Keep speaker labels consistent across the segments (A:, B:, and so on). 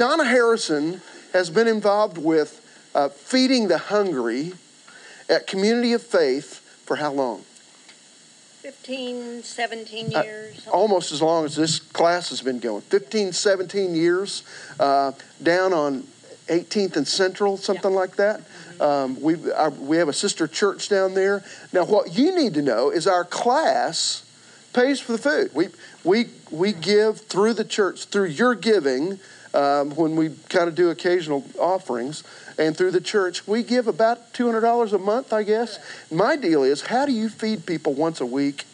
A: Donna Harrison has been involved with uh, feeding the hungry at Community of Faith for how long?
B: 15, 17
A: Uh,
B: years.
A: Almost as long as this class has been going. 15, 17 years uh, down on 18th and Central, something like that. Um, we, our, we have a sister church down there. Now, what you need to know is our class pays for the food. We, we, we give through the church, through your giving, um, when we kind of do occasional offerings, and through the church, we give about $200 a month, I guess. My deal is how do you feed people once a week,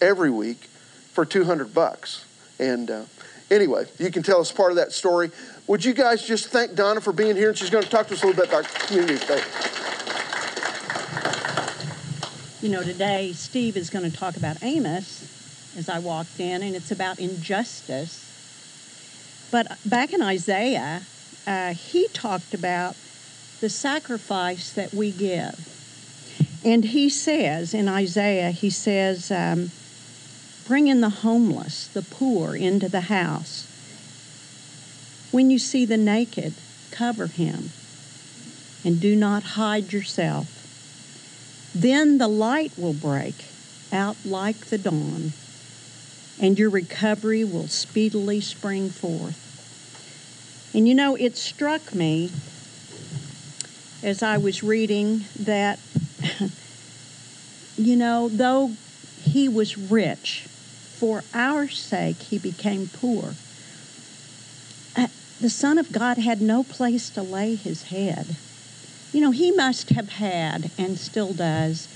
A: every week, for 200 bucks? And uh, anyway, you can tell us part of that story. Would you guys just thank Donna for being here? And she's going to talk to us a little bit about community faith.
C: You know, today Steve is going to talk about Amos as I walked in, and it's about injustice. But back in Isaiah, uh, he talked about the sacrifice that we give. And he says in Isaiah, he says, um, bring in the homeless, the poor into the house. When you see the naked, cover him, and do not hide yourself. Then the light will break out like the dawn, and your recovery will speedily spring forth. And you know, it struck me as I was reading that, you know, though he was rich, for our sake he became poor. Uh, the Son of God had no place to lay his head. You know, he must have had, and still does,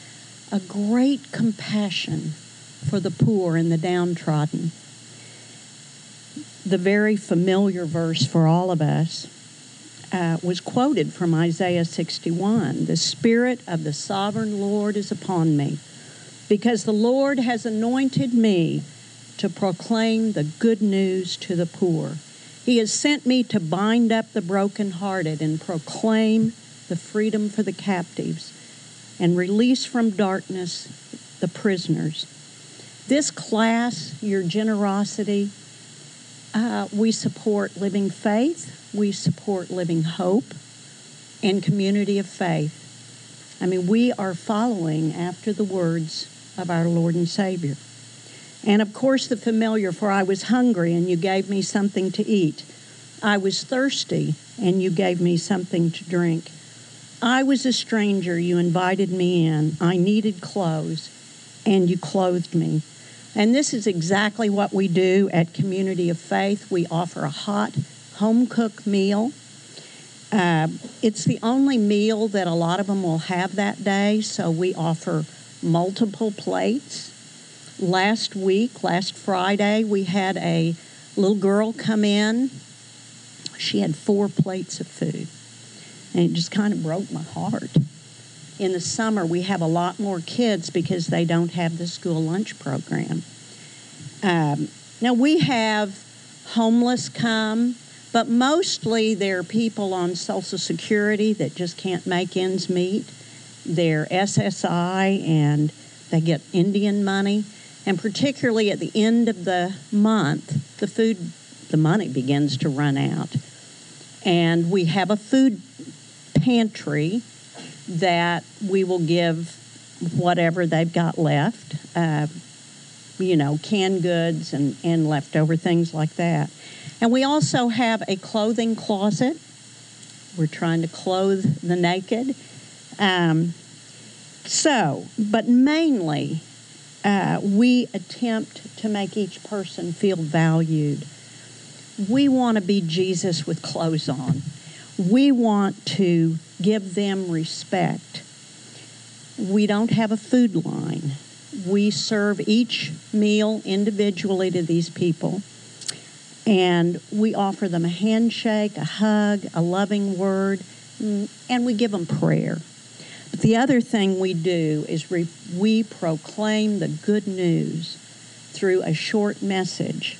C: a great compassion for the poor and the downtrodden. The very familiar verse for all of us uh, was quoted from Isaiah 61 The Spirit of the sovereign Lord is upon me, because the Lord has anointed me to proclaim the good news to the poor. He has sent me to bind up the brokenhearted and proclaim the freedom for the captives and release from darkness the prisoners. This class, your generosity, uh, we support living faith, we support living hope, and community of faith. I mean, we are following after the words of our Lord and Savior. And of course, the familiar, for I was hungry and you gave me something to eat. I was thirsty and you gave me something to drink. I was a stranger, you invited me in. I needed clothes and you clothed me. And this is exactly what we do at Community of Faith. We offer a hot, home cooked meal. Uh, it's the only meal that a lot of them will have that day, so we offer multiple plates. Last week, last Friday, we had a little girl come in. She had four plates of food, and it just kind of broke my heart. In the summer, we have a lot more kids because they don't have the school lunch program. Um, now, we have homeless come, but mostly they're people on Social Security that just can't make ends meet. They're SSI and they get Indian money. And particularly at the end of the month, the food, the money begins to run out. And we have a food pantry that we will give whatever they've got left, uh, you know, canned goods and, and leftover things like that. And we also have a clothing closet. We're trying to clothe the naked. Um, so, but mainly, uh, we attempt to make each person feel valued. We want to be Jesus with clothes on. We want to give them respect. We don't have a food line. We serve each meal individually to these people. And we offer them a handshake, a hug, a loving word, and we give them prayer. But the other thing we do is we, we proclaim the good news through a short message.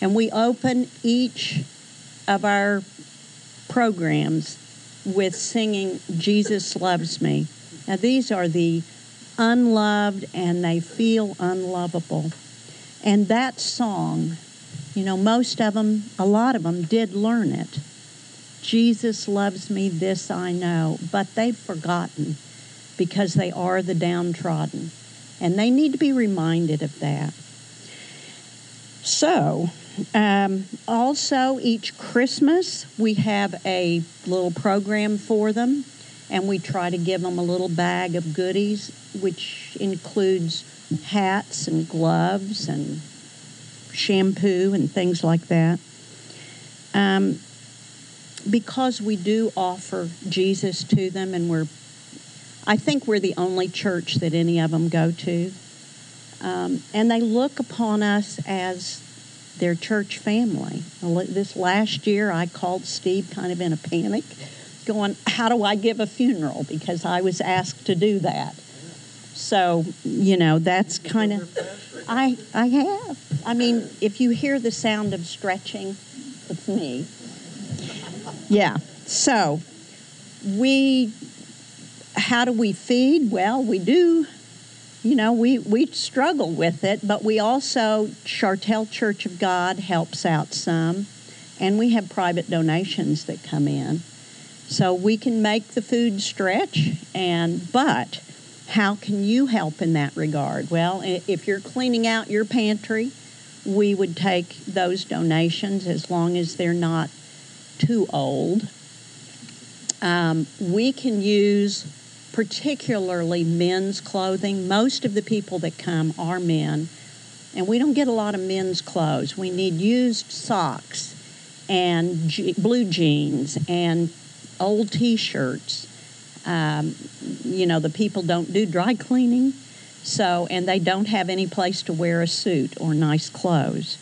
C: And we open each of our programs with singing Jesus Loves Me. Now, these are the unloved and they feel unlovable. And that song You know, most of them, a lot of them did learn it. Jesus loves me, this I know, but they've forgotten because they are the downtrodden. And they need to be reminded of that. So, um, also, each Christmas, we have a little program for them, and we try to give them a little bag of goodies, which includes hats and gloves and shampoo and things like that. Um, because we do offer Jesus to them, and we're, I think we're the only church that any of them go to. Um, and they look upon us as their church family. This last year, I called Steve kind of in a panic, going, How do I give a funeral? Because I was asked to do that. So, you know, that's kind of, I, I have. I mean, if you hear the sound of stretching, it's me. Yeah. So, we, how do we feed? Well, we do you know, we, we struggle with it, but we also, Chartel Church of God helps out some, and we have private donations that come in. So we can make the food stretch, and but how can you help in that regard? Well, if you're cleaning out your pantry, we would take those donations as long as they're not too old. Um, we can use particularly men's clothing. Most of the people that come are men, and we don't get a lot of men's clothes. We need used socks and blue jeans and old t shirts. Um, you know, the people don't do dry cleaning, so, and they don't have any place to wear a suit or nice clothes.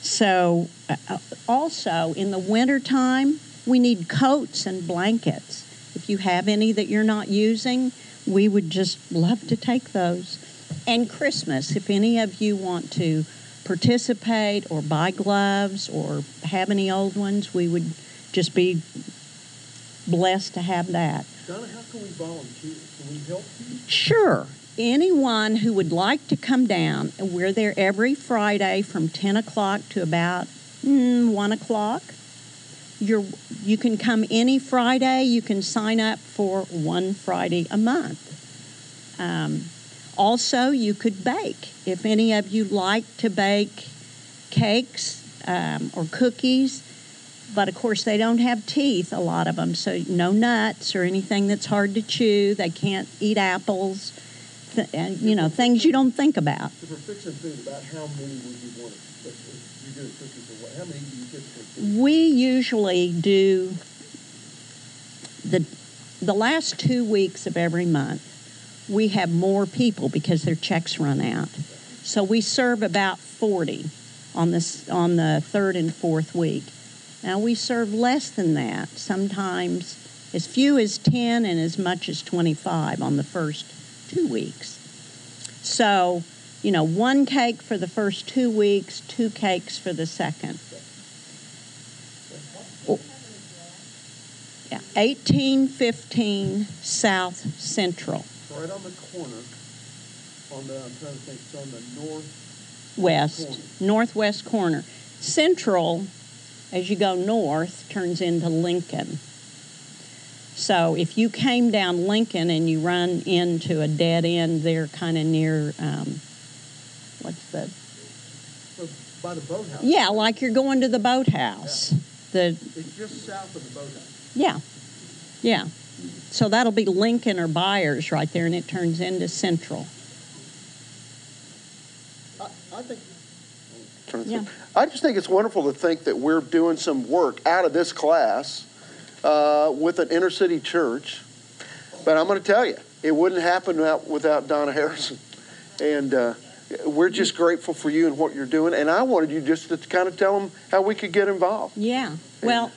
C: So, uh, uh also in the wintertime, we need coats and blankets. If you have any that you're not using, we would just love to take those. And Christmas, if any of you want to participate or buy gloves or have any old ones, we would just be blessed to have that.
A: Donna, how can we volunteer? Can we help you?
C: Sure. Anyone who would like to come down, we're there every Friday from 10 o'clock to about mm, 1 o'clock. You're, you can come any Friday. You can sign up for one Friday a month. Um, also, you could bake. If any of you like to bake cakes um, or cookies, but of course they don't have teeth, a lot of them, so no nuts or anything that's hard to chew. They can't eat apples, th- and, you know, things you don't think about.
A: We're fixing food, about how many would you want? If
C: We usually do the the last two weeks of every month. We have more people because their checks run out, so we serve about forty on this on the third and fourth week. Now we serve less than that, sometimes as few as 10 and as much as 25 on the first two weeks. So, you know, one cake for the first two weeks, two cakes for the second. Yeah, 1815 South Central.
A: Right on the corner, on the, I'm trying to think, it's on the north.
C: West,
A: corner.
C: northwest corner. Central, as you go north, turns into Lincoln. So if you came down Lincoln and you run into a dead end there, kind of near, um, what's the?
A: So by the boathouse.
C: Yeah, like you're going to the boathouse. The
A: It's just south of the boathouse.
C: yeah, yeah. So that'll be Lincoln or Byers right there, and it turns into Central.
A: I, I think.
C: Yeah.
A: I just think it's wonderful to think that we're doing some work out of this class uh, with an inner city church. But I'm going to tell you, it wouldn't happen without, without Donna Harrison. And uh, we're just grateful for you and what you're doing. And I wanted you just to kind of tell them how we could get involved.
C: Yeah. Well,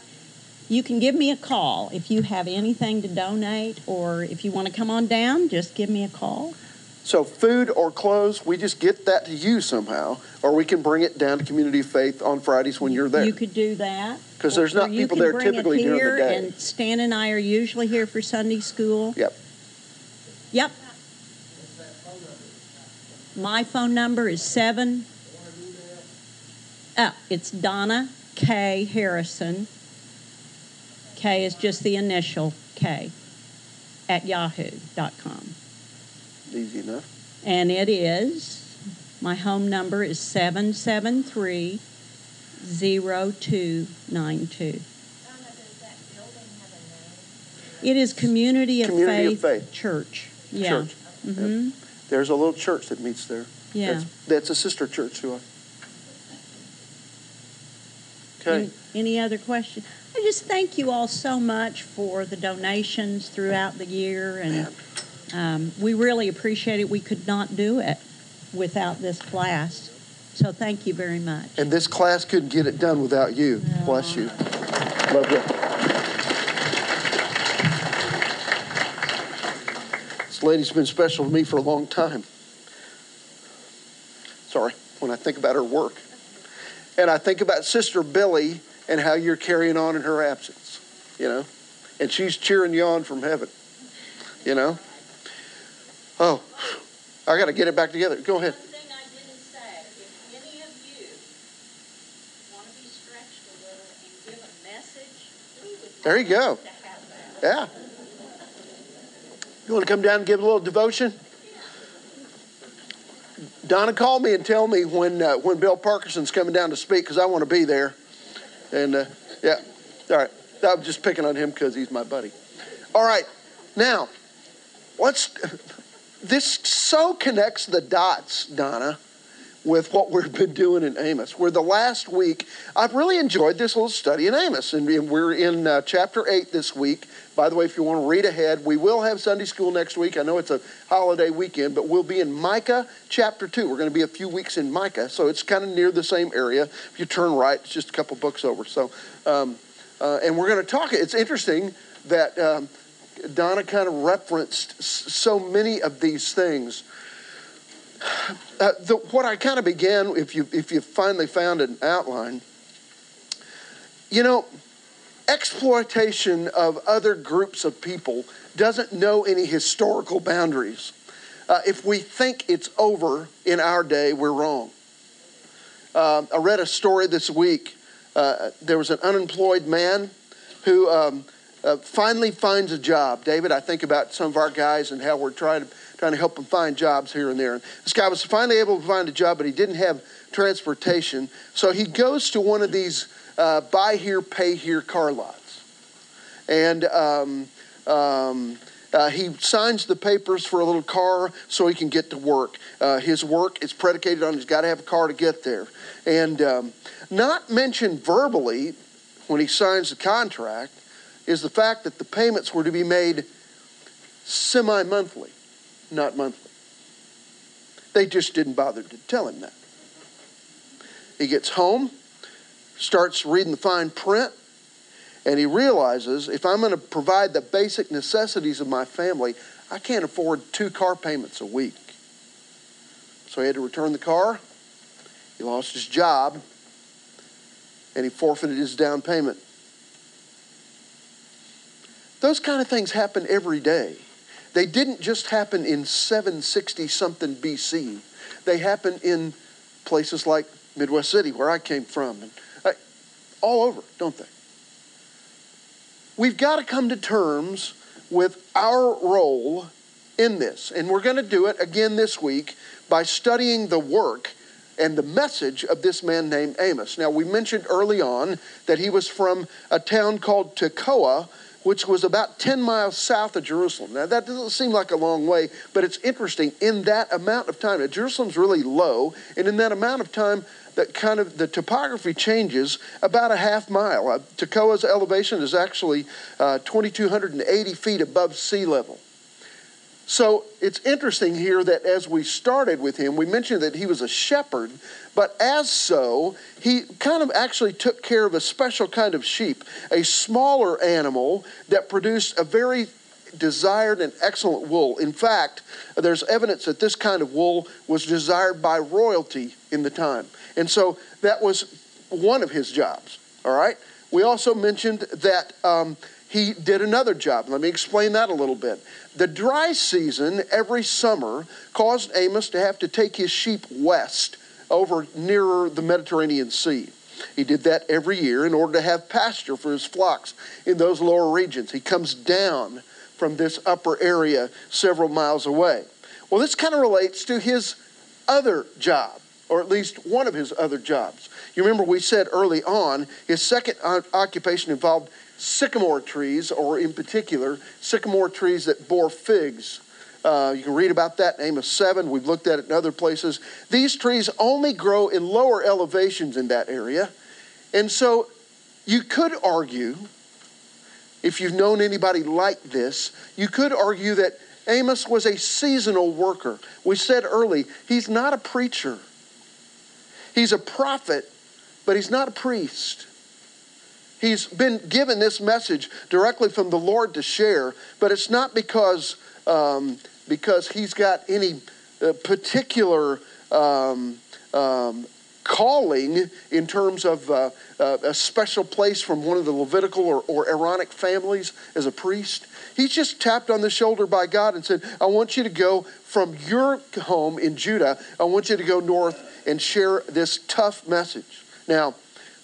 C: you can give me a call if you have anything to donate, or if you want to come on down, just give me a call.
A: So, food or clothes, we just get that to you somehow, or we can bring it down to Community of Faith on Fridays when you're there.
C: You could do that.
A: Because there's not people there typically during the day.
C: And Stan and I are usually here for Sunday school.
A: Yep.
C: Yep. My phone number is seven. Oh, it's Donna K. Harrison. K is just the initial K at yahoo.com.
A: Easy enough.
C: And it is, my home number is 773 0292. It is Community of,
A: Community of
C: Faith,
A: Faith.
C: Church. Yeah.
A: Church.
C: hmm
A: There's a little church that meets there.
C: Yeah.
A: That's, that's a sister church to us. Okay.
C: Any, any other questions? I just thank you all so much for the donations throughout the year, and um, we really appreciate it. We could not do it without this class, so thank you very much.
A: And this class couldn't get it done without you. Bless you. Love you. This lady's been special to me for a long time. Sorry, when I think about her work. And I think about Sister Billy and how you're carrying on in her absence, you know? And she's cheering you on from heaven, you know? Oh, I got to get it back together. Go ahead.
C: One I didn't say, if any of you want to be stretched a little and give a message,
A: There you go.
C: love to have that.
A: Yeah. You want to come down and give a little devotion? Donna, call me and tell me when uh, when Bill Parkinson's coming down to speak because I want to be there. And uh, yeah, all right. I'm just picking on him because he's my buddy. All right, now let's. This so connects the dots, Donna, with what we've been doing in Amos. Where the last week, I've really enjoyed this little study in Amos, and we're in uh, chapter eight this week. By the way, if you want to read ahead, we will have Sunday school next week. I know it's a holiday weekend, but we'll be in Micah chapter 2. We're going to be a few weeks in Micah, so it's kind of near the same area. If you turn right, it's just a couple books over. So, um, uh, and we're going to talk. It's interesting that um, Donna kind of referenced so many of these things. Uh, the, what I kind of began, if you if you finally found an outline, you know, exploitation of other groups of people doesn't know any historical boundaries. Uh, if we think it's over in our day, we're wrong. Uh, I read a story this week. Uh, there was an unemployed man who um, uh, finally finds a job. David, I think about some of our guys and how we're trying to trying to help him find jobs here and there. This guy was finally able to find a job, but he didn't have transportation, so he goes to one of these uh, buy here, pay here car lots, and. Um, um, uh, he signs the papers for a little car so he can get to work. Uh, his work is predicated on he's got to have a car to get there. And um, not mentioned verbally when he signs the contract is the fact that the payments were to be made semi monthly, not monthly. They just didn't bother to tell him that. He gets home, starts reading the fine print, and he realizes if I'm going to provide the basic necessities of my family, I can't afford two car payments a week. So he had to return the car. He lost his job, and he forfeited his down payment. Those kind of things happen every day. They didn't just happen in 760 something BC. They happen in places like Midwest City, where I came from, and uh, all over, don't they? We've got to come to terms with our role in this. And we're going to do it again this week by studying the work and the message of this man named Amos. Now, we mentioned early on that he was from a town called Tekoa, which was about 10 miles south of Jerusalem. Now, that doesn't seem like a long way, but it's interesting. In that amount of time, now, Jerusalem's really low, and in that amount of time, that kind of the topography changes about a half mile. Uh, Tekoa's elevation is actually uh, 2,280 feet above sea level. So it's interesting here that as we started with him, we mentioned that he was a shepherd, but as so, he kind of actually took care of a special kind of sheep, a smaller animal that produced a very desired and excellent wool. In fact, there's evidence that this kind of wool was desired by royalty in the time. And so that was one of his jobs, all right? We also mentioned that um, he did another job. Let me explain that a little bit. The dry season every summer caused Amos to have to take his sheep west over nearer the Mediterranean Sea. He did that every year in order to have pasture for his flocks in those lower regions. He comes down from this upper area several miles away. Well, this kind of relates to his other job, or at least one of his other jobs. You remember we said early on his second occupation involved sycamore trees, or in particular, sycamore trees that bore figs. Uh, you can read about that in Amos 7. We've looked at it in other places. These trees only grow in lower elevations in that area. And so you could argue, if you've known anybody like this, you could argue that Amos was a seasonal worker. We said early, he's not a preacher. He's a prophet, but he's not a priest. He's been given this message directly from the Lord to share, but it's not because, um, because he's got any uh, particular um, um, calling in terms of uh, uh, a special place from one of the Levitical or, or Aaronic families as a priest. He's just tapped on the shoulder by God and said, I want you to go from your home in Judah, I want you to go north and share this tough message. Now,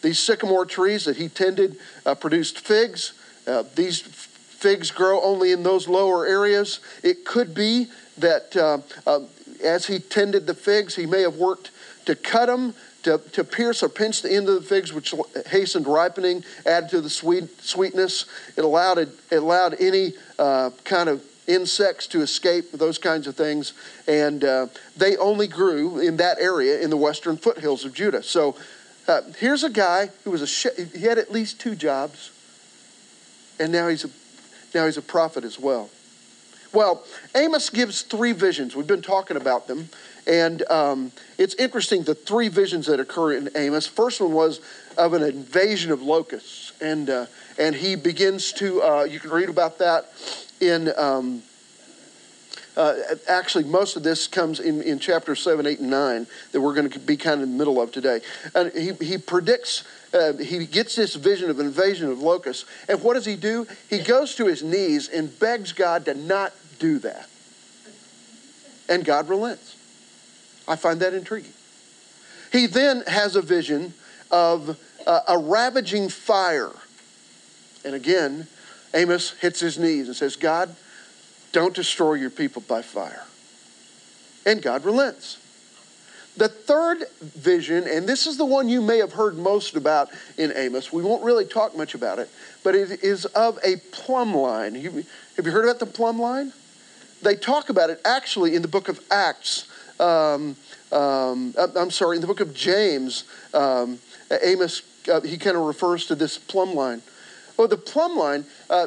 A: these sycamore trees that he tended uh, produced figs. Uh, these figs grow only in those lower areas. It could be that uh, uh as he tended the figs, he may have worked to cut them to, to pierce or pinch the end of the figs, which hastened ripening, added to the sweet, sweetness. It allowed, it, it allowed any uh, kind of insects to escape, those kinds of things. And uh, they only grew in that area in the western foothills of Judah. So uh, here's a guy who was a he had at least two jobs, and now he's a now he's a prophet as well. Well, Amos gives three visions. We've been talking about them. And um, it's interesting the three visions that occur in Amos. First one was of an invasion of locusts. And, uh, and he begins to, uh, you can read about that in, um, uh, actually, most of this comes in, in chapter 7, 8, and 9 that we're going to be kind of in the middle of today. And he, he predicts, uh, he gets this vision of invasion of locusts. And what does he do? He goes to his knees and begs God to not do that. And God relents. I find that intriguing. He then has a vision of uh, a ravaging fire. And again, Amos hits his knees and says, God, don't destroy your people by fire. And God relents. The third vision, and this is the one you may have heard most about in Amos, we won't really talk much about it, but it is of a plumb line. Have you heard about the plumb line? They talk about it actually in the book of Acts um, um, I'm sorry, in the book of James, um, Amos, uh, he kind of refers to this plumb line. Well, the plumb line uh,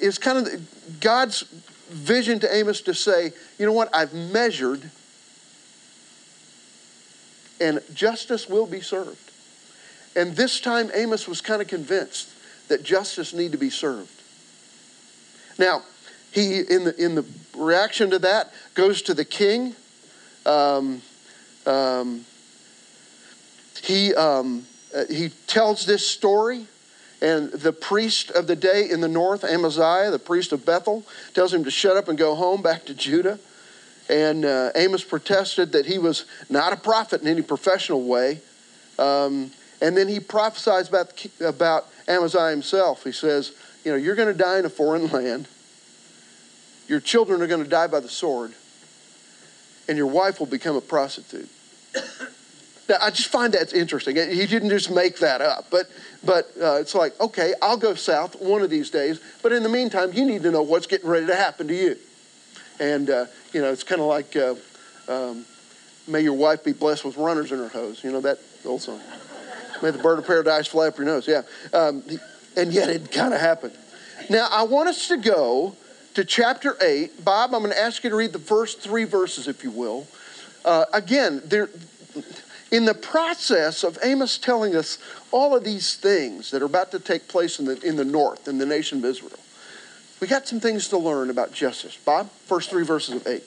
A: is kind of God's vision to Amos to say, you know what, I've measured and justice will be served. And this time Amos was kind of convinced that justice need to be served. Now, he in the in the reaction to that goes to the king um, um, he, um, uh, he tells this story, and the priest of the day in the north, Amaziah, the priest of Bethel, tells him to shut up and go home back to Judah. And uh, Amos protested that he was not a prophet in any professional way. Um, and then he prophesies about, about Amaziah himself. He says, You know, you're going to die in a foreign land. Your children are going to die by the sword and your wife will become a prostitute. Now, I just find that interesting. He didn't just make that up, but but uh, it's like, okay, I'll go south one of these days. But in the meantime, you need to know what's getting ready to happen to you. And uh, you know, it's kind of like, uh, um, "May your wife be blessed with runners in her hose." You know that old song. May the bird of paradise fly up your nose. Yeah, um, and yet it kind of happened. Now I want us to go to chapter 8. Bob, I'm going to ask you to read the first three verses, if you will. Uh, again, there, in the process of Amos telling us all of these things that are about to take place in the, in the north, in the nation of Israel, we got some things to learn about justice. Bob, first three verses of 8.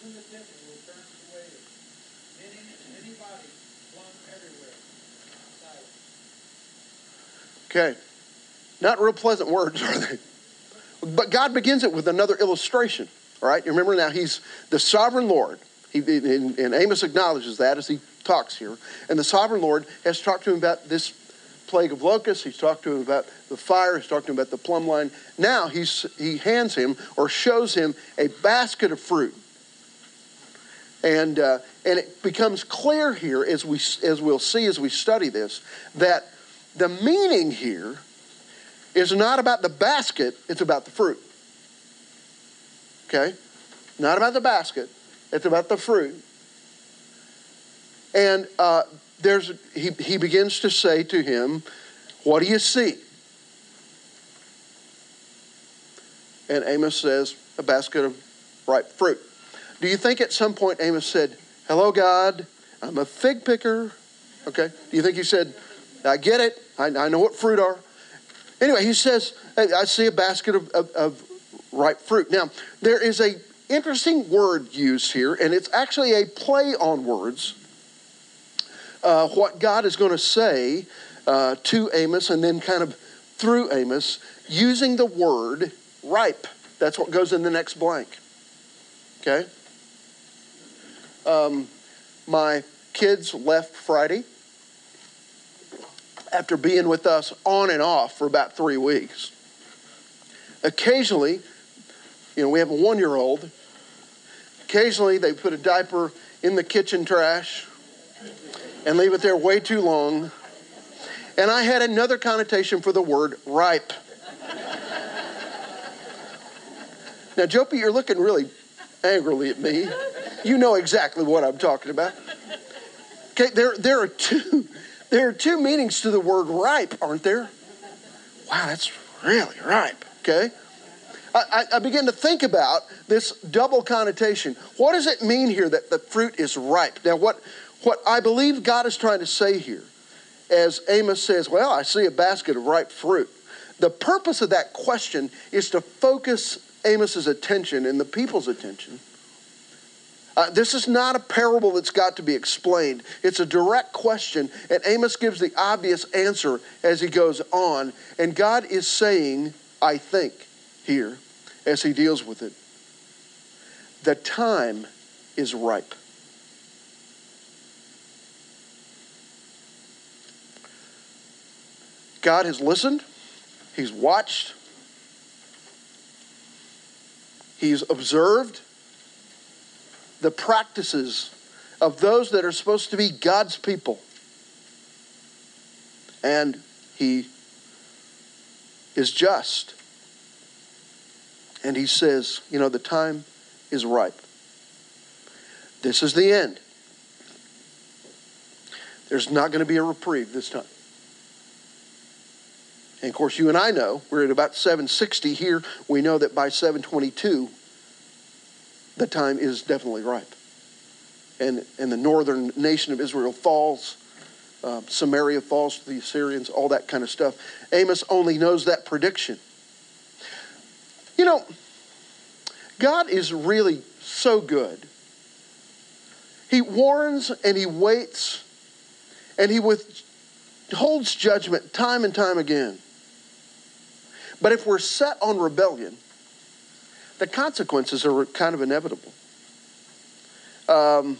D: Temple will turn to waves. Many, many bodies flung everywhere.
A: Okay. Not real pleasant words, are they? But God begins it with another illustration. All right. You remember now, He's the sovereign Lord. He, and Amos acknowledges that as he talks here. And the sovereign Lord has talked to him about this plague of locusts. He's talked to him about the fire. He's talked to him about the plumb line. Now he's, he hands him or shows him a basket of fruit. And, uh, and it becomes clear here, as, we, as we'll see as we study this, that the meaning here is not about the basket, it's about the fruit. Okay? Not about the basket, it's about the fruit. And uh, there's, he, he begins to say to him, What do you see? And Amos says, A basket of ripe fruit. Do you think at some point Amos said, Hello, God, I'm a fig picker? Okay. Do you think he said, I get it, I, I know what fruit are? Anyway, he says, I see a basket of, of, of ripe fruit. Now, there is a interesting word used here, and it's actually a play on words. Uh, what God is going to say uh, to Amos and then kind of through Amos using the word ripe. That's what goes in the next blank. Okay? Um, my kids left Friday after being with us on and off for about three weeks. Occasionally, you know, we have a one year old. Occasionally, they put a diaper in the kitchen trash and leave it there way too long. And I had another connotation for the word ripe. now, Jopi, you're looking really angrily at me. You know exactly what I'm talking about. Okay, there, there are two there are two meanings to the word ripe, aren't there? Wow, that's really ripe, okay? I, I, begin to think about this double connotation. What does it mean here that the fruit is ripe? Now, what, what I believe God is trying to say here, as Amos says, Well, I see a basket of ripe fruit. The purpose of that question is to focus Amos's attention and the people's attention uh, this is not a parable that's got to be explained. It's a direct question, and Amos gives the obvious answer as he goes on. And God is saying, I think, here, as he deals with it, the time is ripe. God has listened, He's watched, He's observed the practices of those that are supposed to be God's people. And he is just. And he says, you know, the time is ripe. This is the end. There's not going to be a reprieve this time. And of course, you and I know we're at about 760 here. We know that by 722, the time is definitely ripe. And, and the northern nation of Israel falls. Uh, Samaria falls to the Assyrians, all that kind of stuff. Amos only knows that prediction. You know, God is really so good. He warns and he waits and he withholds judgment time and time again. But if we're set on rebellion, the consequences are kind of inevitable. Um,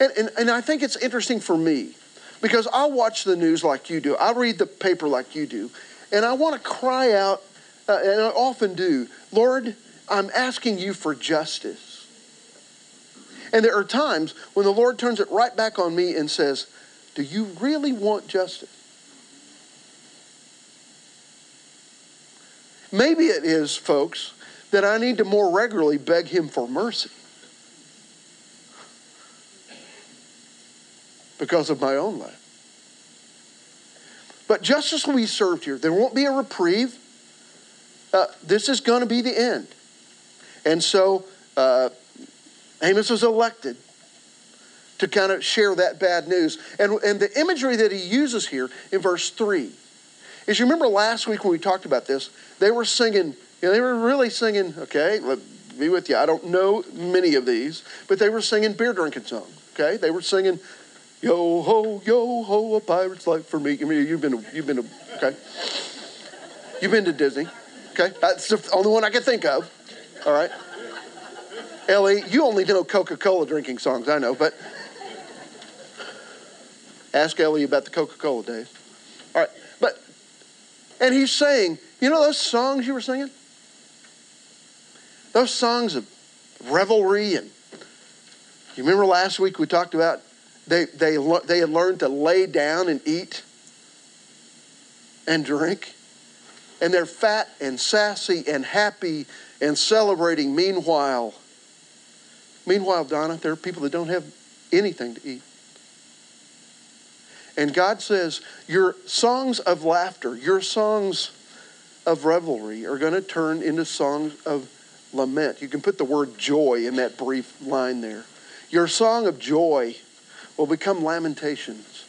A: and, and, and I think it's interesting for me because I'll watch the news like you do. I'll read the paper like you do. And I want to cry out, uh, and I often do, Lord, I'm asking you for justice. And there are times when the Lord turns it right back on me and says, Do you really want justice? Maybe it is, folks, that I need to more regularly beg Him for mercy because of my own life. But justice will be served here. There won't be a reprieve. Uh, this is going to be the end. And so uh, Amos was elected to kind of share that bad news. And, and the imagery that he uses here in verse 3 is you remember last week when we talked about this, they were singing You know, they were really singing, okay, let be with you. I don't know many of these, but they were singing beer drinking songs, okay? They were singing, yo ho, yo ho, a pirate's life for me. I mean, you've been, to, you've been, to, okay? You've been to Disney, okay? That's the only one I can think of, all right? Ellie, you only know Coca Cola drinking songs, I know, but ask Ellie about the Coca Cola days. All right, and he's saying, you know those songs you were singing? Those songs of revelry and you remember last week we talked about they, they, they had learned to lay down and eat and drink. And they're fat and sassy and happy and celebrating. Meanwhile, meanwhile, Donna, there are people that don't have anything to eat. And God says, Your songs of laughter, your songs of revelry are going to turn into songs of lament. You can put the word joy in that brief line there. Your song of joy will become lamentations.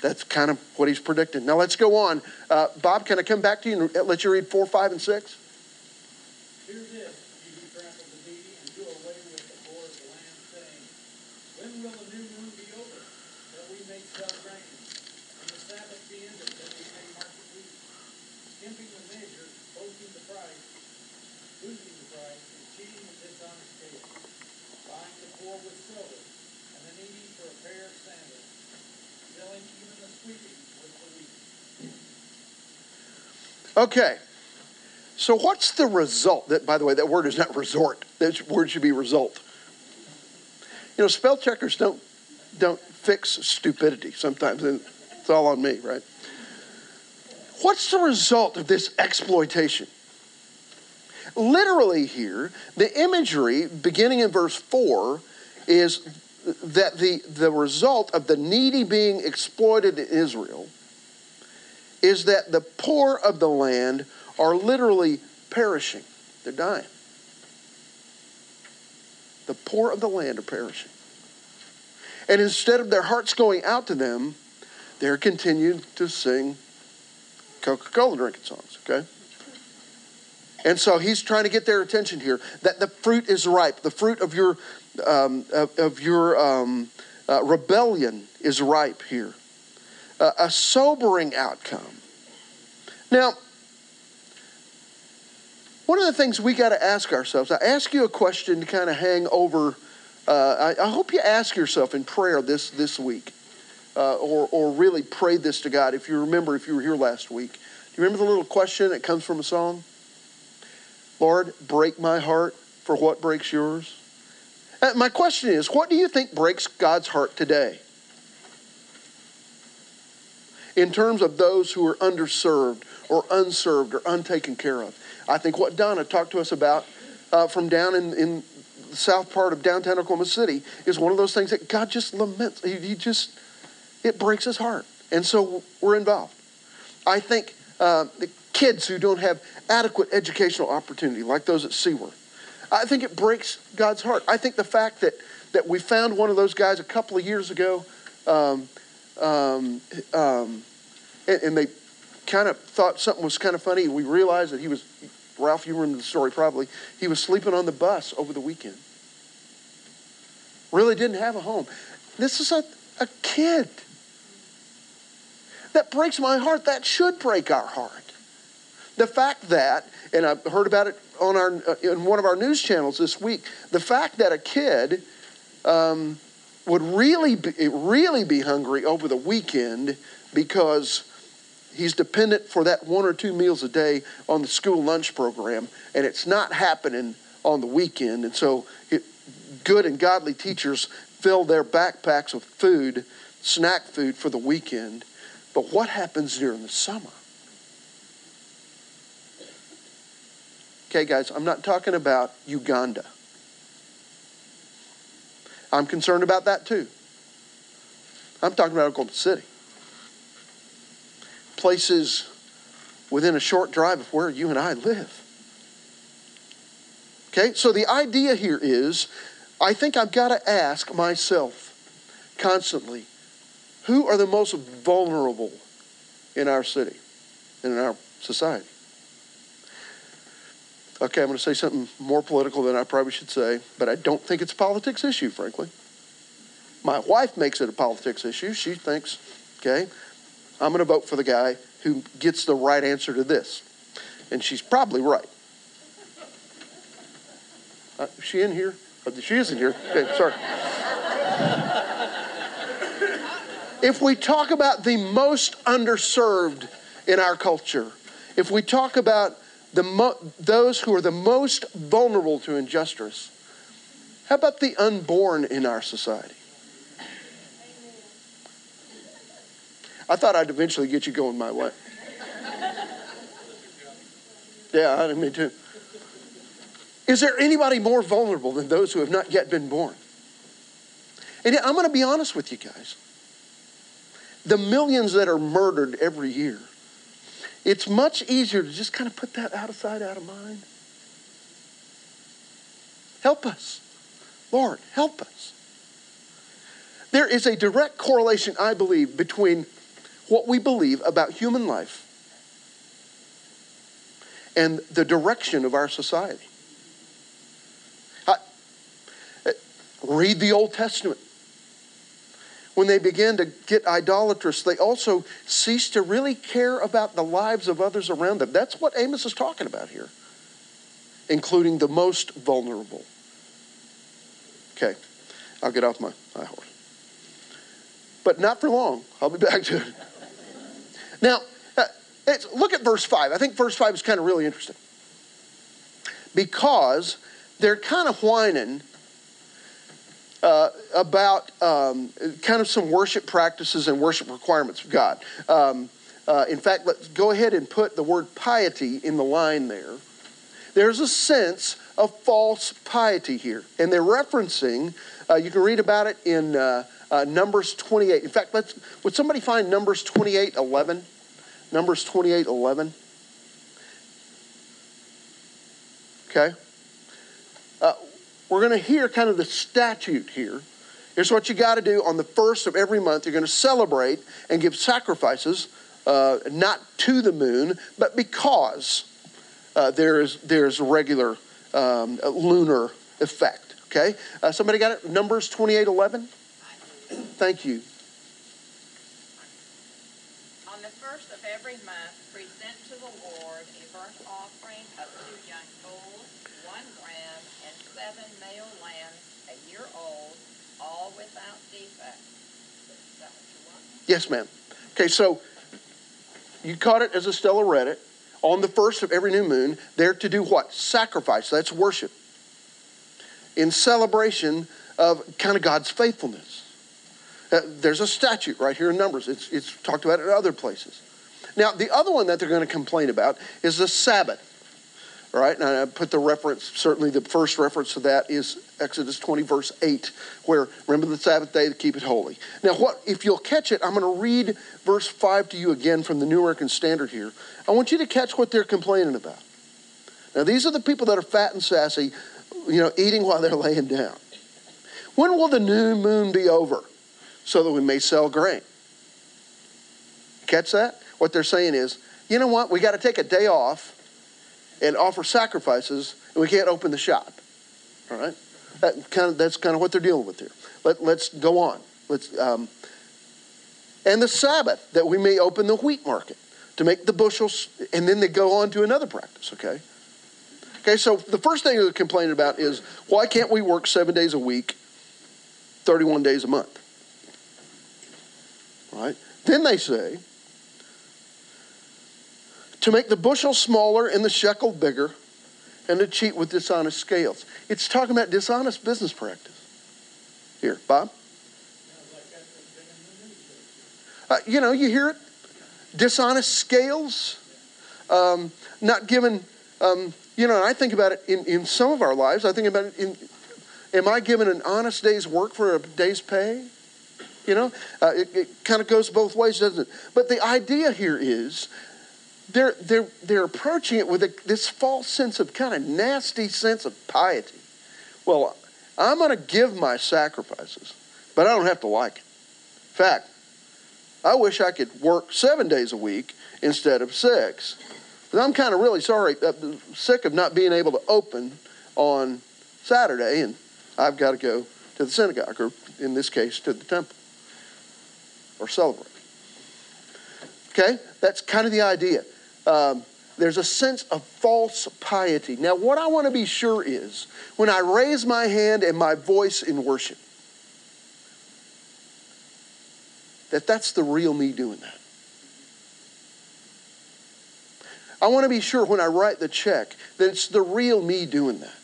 A: That's kind of what he's predicting. Now let's go on. Uh, Bob, can I come back to you and let you read 4, 5, and 6?
D: Hear this, you who trample the needy, and do away with the poor of the land, saying, When will the new moon be over, that we may sell grain, and the Sabbath be ended, that we may market wheat? Skimping the measure, boasting the price, losing the price, and cheating with dishonest scale, buying the poor with silver, and the needy for a pair of sandals, selling even the sweeping with the wheat.
A: Okay. So what's the result? That, by the way, that word is not resort. That word should be result. You know, spell checkers don't don't fix stupidity sometimes, and it's all on me, right? What's the result of this exploitation? Literally, here, the imagery beginning in verse 4 is that the, the result of the needy being exploited in Israel is that the poor of the land are literally perishing. They're dying. The poor of the land are perishing. And instead of their hearts going out to them, they're continuing to sing Coca Cola drinking songs, okay? And so he's trying to get their attention here that the fruit is ripe. The fruit of your, um, of, of, your um, uh, rebellion is ripe here. A sobering outcome. Now, one of the things we got to ask ourselves, I ask you a question to kind of hang over. Uh, I, I, hope you ask yourself in prayer this, this week, uh, or, or really pray this to God. If you remember, if you were here last week, do you remember the little question that comes from a song? Lord, break my heart for what breaks yours. Uh, my question is, what do you think breaks God's heart today? In terms of those who are underserved or unserved or untaken care of. I think what Donna talked to us about uh, from down in, in the south part of downtown Oklahoma City is one of those things that God just laments. He, he just, it breaks his heart. And so we're involved. I think uh, the kids who don't have adequate educational opportunity, like those at Seeworth, I think it breaks God's heart. I think the fact that, that we found one of those guys a couple of years ago, um, um, um, and, and, they kind of thought something was kind of funny. We realized that he was, Ralph, you remember the story probably, he was sleeping on the bus over the weekend. Really didn't have a home. This is a, a kid. That breaks my heart. That should break our heart. The fact that, and I heard about it on our uh, in one of our news channels this week, the fact that a kid um, would really be, really be hungry over the weekend because he's dependent for that one or two meals a day on the school lunch program, and it's not happening on the weekend. And so, it, good and godly teachers fill their backpacks with food, snack food for the weekend. But what happens during the summer? Okay, guys, I'm not talking about Uganda. I'm concerned about that too. I'm talking about Oklahoma City. Places within a short drive of where you and I live. Okay, so the idea here is I think I've got to ask myself constantly who are the most vulnerable in our city and in our society? Okay, I'm going to say something more political than I probably should say, but I don't think it's a politics issue, frankly. My wife makes it a politics issue. She thinks, okay, I'm going to vote for the guy who gets the right answer to this. And she's probably right. Uh, is she in here? Oh, she isn't here. Okay, sorry. if we talk about the most underserved in our culture, if we talk about the mo- those who are the most vulnerable to injustice, how about the unborn in our society? I thought I'd eventually get you going my way. Yeah, I me too. Is there anybody more vulnerable than those who have not yet been born? And I'm going to be honest with you guys. The millions that are murdered every year, it's much easier to just kind of put that out of sight, out of mind. Help us. Lord, help us. There is a direct correlation, I believe, between what we believe about human life and the direction of our society. I, uh, read the Old Testament. When they began to get idolatrous, they also ceased to really care about the lives of others around them. That's what Amos is talking about here, including the most vulnerable. Okay, I'll get off my high horse. But not for long. I'll be back to it. Now, uh, look at verse 5. I think verse 5 is kind of really interesting. Because they're kind of whining uh, about um, kind of some worship practices and worship requirements of God. Um, uh, in fact, let's go ahead and put the word piety in the line there. There's a sense of false piety here. And they're referencing, uh, you can read about it in uh, Numbers 28. In fact, let's would somebody find Numbers 28 11? Numbers 28 11. Okay? Uh, we're going to hear kind of the statute here. Here's what you got to do on the first of every month. You're going to celebrate and give sacrifices, uh, not to the moon, but because uh, there is there's regular um, lunar effect. Okay, uh, somebody got it? Numbers 28 11. Thank you.
E: On the first of every month, present to the Lord a burnt offering of two young bulls, one ram, and seven male lambs a year old, all without defect. Is that what you want?
A: Yes, ma'am. Okay, so you caught it as Estella read it. On the first of every new moon, they're to do what? Sacrifice. That's worship. In celebration of kind of God's faithfulness. Uh, there's a statute right here in Numbers. It's, it's talked about in other places. Now, the other one that they're going to complain about is the Sabbath. All right, and I put the reference, certainly the first reference to that is Exodus 20, verse 8, where remember the Sabbath day to keep it holy. Now, what if you'll catch it, I'm going to read verse 5 to you again from the New American Standard here. I want you to catch what they're complaining about. Now, these are the people that are fat and sassy, you know, eating while they're laying down. When will the new moon be over so that we may sell grain? Catch that? What they're saying is, you know what? We got to take a day off and offer sacrifices, and we can't open the shop. All right? That kind of, that's kind of what they're dealing with here. Let, let's go on. Let's, um, and the Sabbath, that we may open the wheat market to make the bushels, and then they go on to another practice, okay? Okay, so the first thing they're complaining about is why can't we work seven days a week, 31 days a month? Right? Then they say, to make the bushel smaller and the shekel bigger, and to cheat with dishonest scales. It's talking about dishonest business practice. Here, Bob. Uh, you know, you hear it. Dishonest scales, um, not given. Um, you know, I think about it in, in some of our lives. I think about it in. Am I given an honest day's work for a day's pay? You know, uh, it, it kind of goes both ways, doesn't it? But the idea here is they're, they're, they're approaching it with a, this false sense of kind of nasty sense of piety. Well, I'm going to give my sacrifices, but I don't have to like it. In fact, I wish I could work seven days a week instead of six. But I'm kind of really sorry, uh, sick of not being able to open on Saturday, and I've got to go to the synagogue, or in this case, to the temple, or celebrate. Okay? That's kind of the idea. Um, there's a sense of false piety. Now, what I want to be sure is when I raise my hand and my voice in worship, that that's the real me doing that. I want to be sure when I write the check that it's the real me doing that.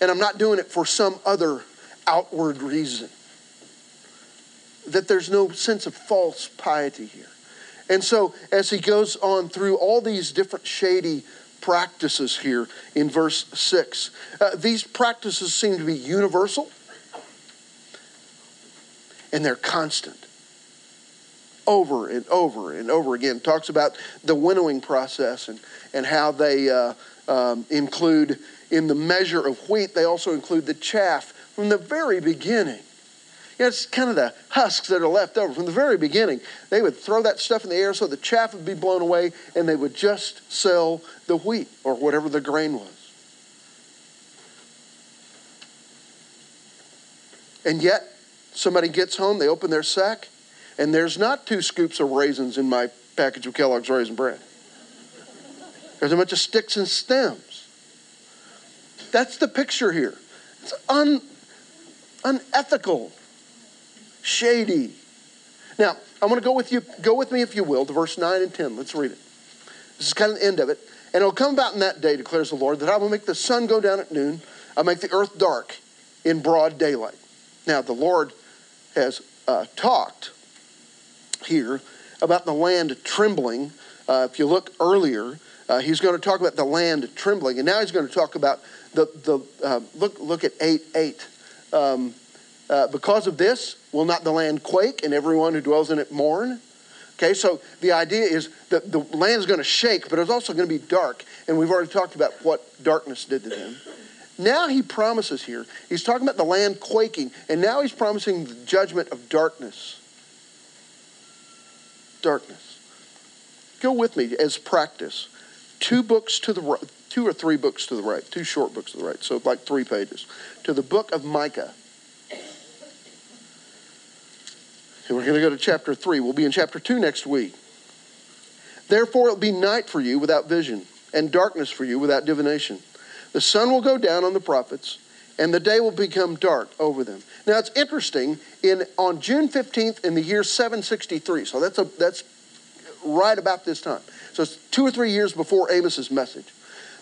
A: And I'm not doing it for some other outward reason. That there's no sense of false piety here. And so, as he goes on through all these different shady practices here in verse 6, uh, these practices seem to be universal and they're constant. Over and over and over again. Talks about the winnowing process and, and how they uh, um, include, in the measure of wheat, they also include the chaff from the very beginning. You know, it's kind of the husks that are left over. From the very beginning, they would throw that stuff in the air so the chaff would be blown away and they would just sell the wheat or whatever the grain was. And yet, somebody gets home, they open their sack, and there's not two scoops of raisins in my package of Kellogg's Raisin Bran. There's a bunch of sticks and stems. That's the picture here. It's un, unethical, shady. Now, I want to go with you, go with me if you will, to verse 9 and 10. Let's read it. This is kind of the end of it. And it'll come about in that day, declares the Lord, that I will make the sun go down at noon, I'll make the earth dark in broad daylight. Now, the Lord has uh, talked here about the land trembling. Uh, if you look earlier, uh, he's going to talk about the land trembling, and now he's going to talk about the the uh, look look at eight eight. Um, uh, because of this, will not the land quake, and everyone who dwells in it mourn? Okay, so the idea is that the land is going to shake, but it's also going to be dark, and we've already talked about what darkness did to them. Now he promises here, he's talking about the land quaking, and now he's promising the judgment of darkness. Darkness. Go with me as practice. Two books to the right, two or three books to the right, two short books to the right, so like three pages, to the book of Micah. And we're going to go to chapter 3. We'll be in chapter 2 next week. Therefore, it'll be night for you without vision, and darkness for you without divination. The sun will go down on the prophets, and the day will become dark over them. Now, it's interesting. In on June 15th in the year 763, so that's a, that's right about this time. So it's two or three years before Amos's message.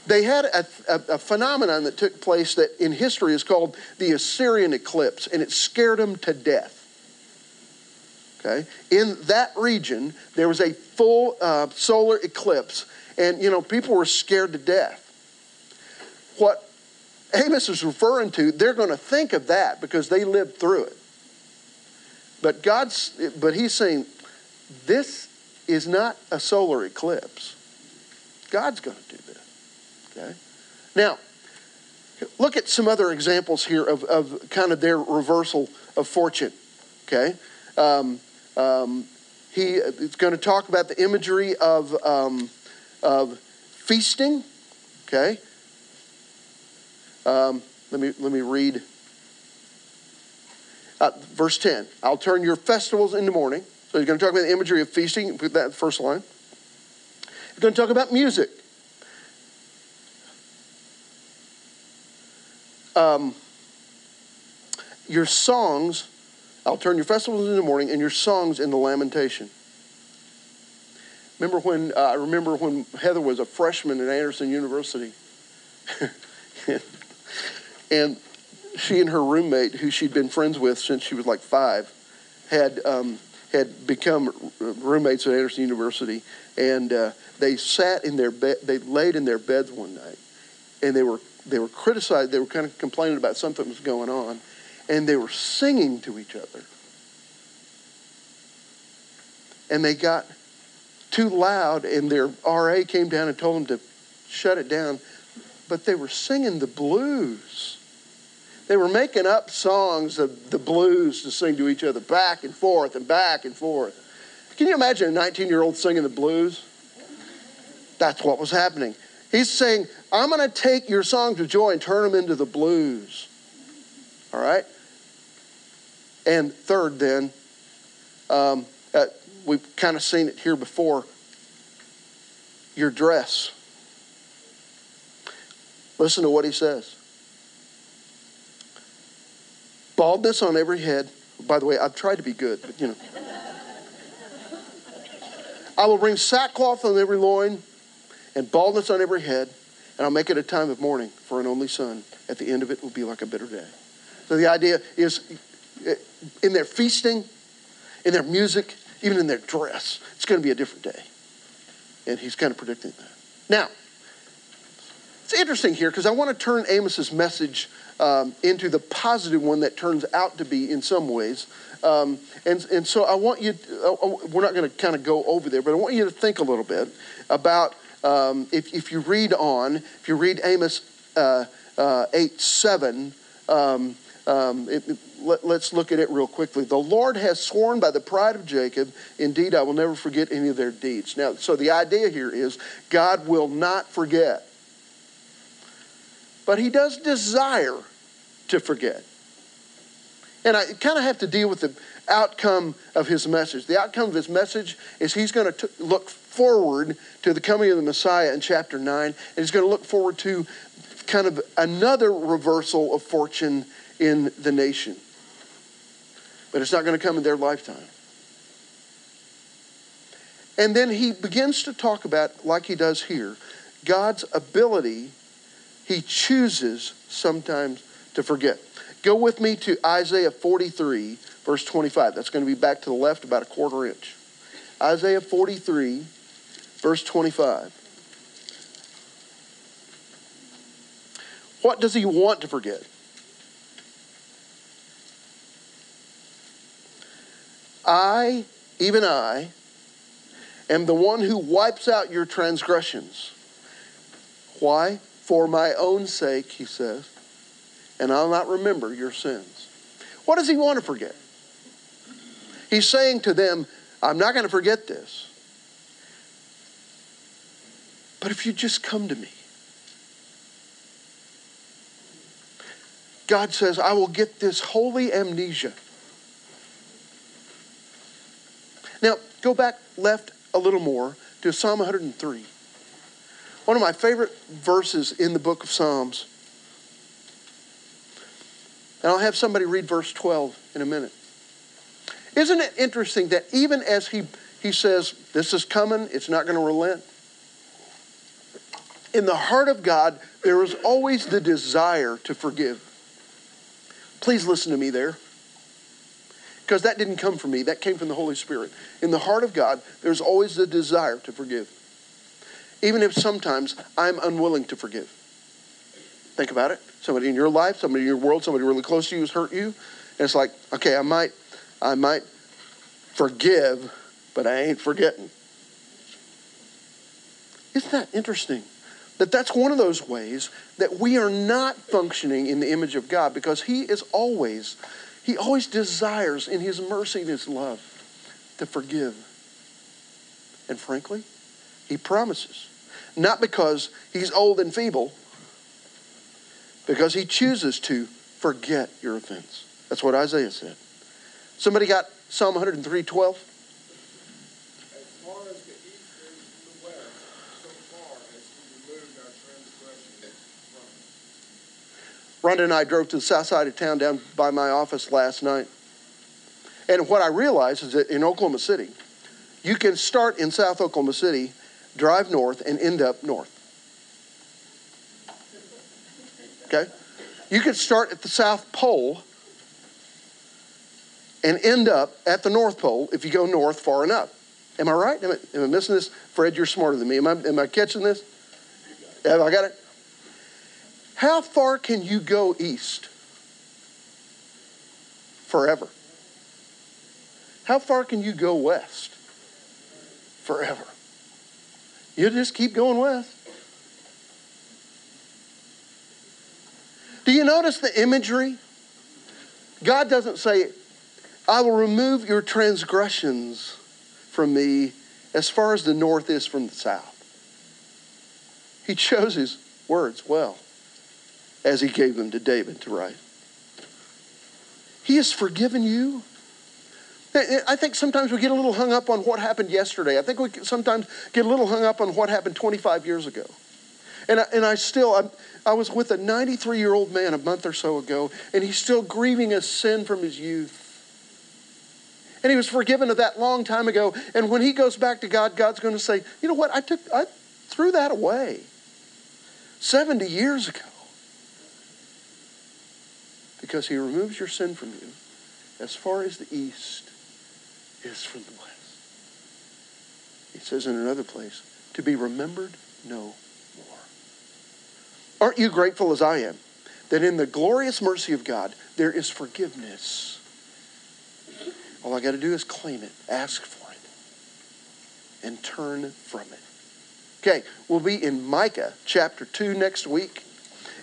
A: They had a, a, a phenomenon that took place that in history is called the Assyrian eclipse, and it scared them to death. Okay, in that region there was a full uh, solar eclipse, and you know people were scared to death. What Amos is referring to, they're going to think of that because they lived through it. But God's, but He's saying, this is not a solar eclipse. God's going to do this. Okay? Now, look at some other examples here of, of kind of their reversal of fortune. Okay? Um, um, he is going to talk about the imagery of, um, of feasting. Okay? Um, let me let me read. Uh, verse 10 I'll turn your festivals into mourning. So he's going to talk about the imagery of feasting. Put that first line. He's going to talk about music. Um, your songs, I'll turn your festivals into mourning, and your songs into lamentation. Remember when uh, I remember when Heather was a freshman at Anderson University, and she and her roommate, who she'd been friends with since she was like five, had um, had become roommates at Anderson University, and uh, they sat in their bed. They laid in their beds one night, and they were they were criticized. They were kind of complaining about something that was going on, and they were singing to each other, and they got too loud, and their RA came down and told them to shut it down, but they were singing the blues. They were making up songs of the blues to sing to each other back and forth and back and forth. Can you imagine a 19 year old singing the blues? That's what was happening. He's saying, I'm going to take your songs of joy and turn them into the blues. All right? And third, then, um, uh, we've kind of seen it here before your dress. Listen to what he says baldness on every head. By the way, I've tried to be good, but you know. I will bring sackcloth on every loin and baldness on every head, and I'll make it a time of mourning for an only son. At the end of it will be like a bitter day. So the idea is in their feasting, in their music, even in their dress, it's going to be a different day. And he's kind of predicting that. Now, it's interesting here because I want to turn Amos's message um, into the positive one that turns out to be in some ways. Um, and, and so I want you, uh, we're not going to kind of go over there, but I want you to think a little bit about um, if, if you read on, if you read Amos uh, uh, 8 7, um, it, it, let, us look at it real quickly. The Lord has sworn by the pride of Jacob, indeed, I will never forget any of their deeds. Now, so the idea here is God will not forget. But he does desire to forget. And I kind of have to deal with the outcome of his message. The outcome of his message is he's going to look forward to the coming of the Messiah in chapter 9, and he's going to look forward to kind of another reversal of fortune in the nation. But it's not going to come in their lifetime. And then he begins to talk about, like he does here, God's ability, he chooses sometimes to forget. Go with me to Isaiah 43, verse 25. That's going to be back to the left about a quarter inch. Isaiah 43, verse 25. What does he want to forget? I, even I, am the one who wipes out your transgressions. Why? For my own sake, he says, and I'll not remember your sins. What does he want to forget? He's saying to them, I'm not going to forget this. But if you just come to me, God says, I will get this holy amnesia. Now, go back left a little more to Psalm 103. One of my favorite verses in the book of Psalms. And I'll have somebody read verse 12 in a minute. Isn't it interesting that even as he, he says, This is coming, it's not going to relent, in the heart of God, there is always the desire to forgive. Please listen to me there. Because that didn't come from me, that came from the Holy Spirit. In the heart of God, there's always the desire to forgive. Even if sometimes I'm unwilling to forgive. Think about it. Somebody in your life, somebody in your world, somebody really close to you has hurt you. And it's like, okay, I might, I might forgive, but I ain't forgetting. Isn't that interesting? That that's one of those ways that we are not functioning in the image of God because He is always he always desires, in His mercy and His love, to forgive. And frankly, He promises. Not because He's old and feeble, because He chooses to forget your offense. That's what Isaiah said. Somebody got Psalm 103 12? Rhonda and I drove to the south side of town down by my office last night. And what I realized is that in Oklahoma City, you can start in South Oklahoma City, drive north, and end up north. Okay? You could start at the South Pole and end up at the North Pole if you go north far enough. Am I right? Am I, am I missing this? Fred, you're smarter than me. Am I, am I catching this? Have I got it? How far can you go east? Forever. How far can you go west? Forever. You just keep going west. Do you notice the imagery? God doesn't say, I will remove your transgressions from me as far as the north is from the south. He chose his words well as he gave them to David to write. He has forgiven you. I think sometimes we get a little hung up on what happened yesterday. I think we sometimes get a little hung up on what happened 25 years ago. And I, and I still, I, I was with a 93 year old man a month or so ago, and he's still grieving a sin from his youth. And he was forgiven of that long time ago. And when he goes back to God, God's going to say, you know what? I took, I threw that away 70 years ago. Because he removes your sin from you as far as the east is from the west. He says in another place, to be remembered no more. Aren't you grateful as I am that in the glorious mercy of God there is forgiveness? All I got to do is claim it, ask for it, and turn from it. Okay, we'll be in Micah chapter 2 next week,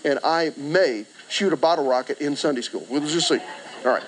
A: and I may shoot a bottle rocket in Sunday school. We'll just see. All right.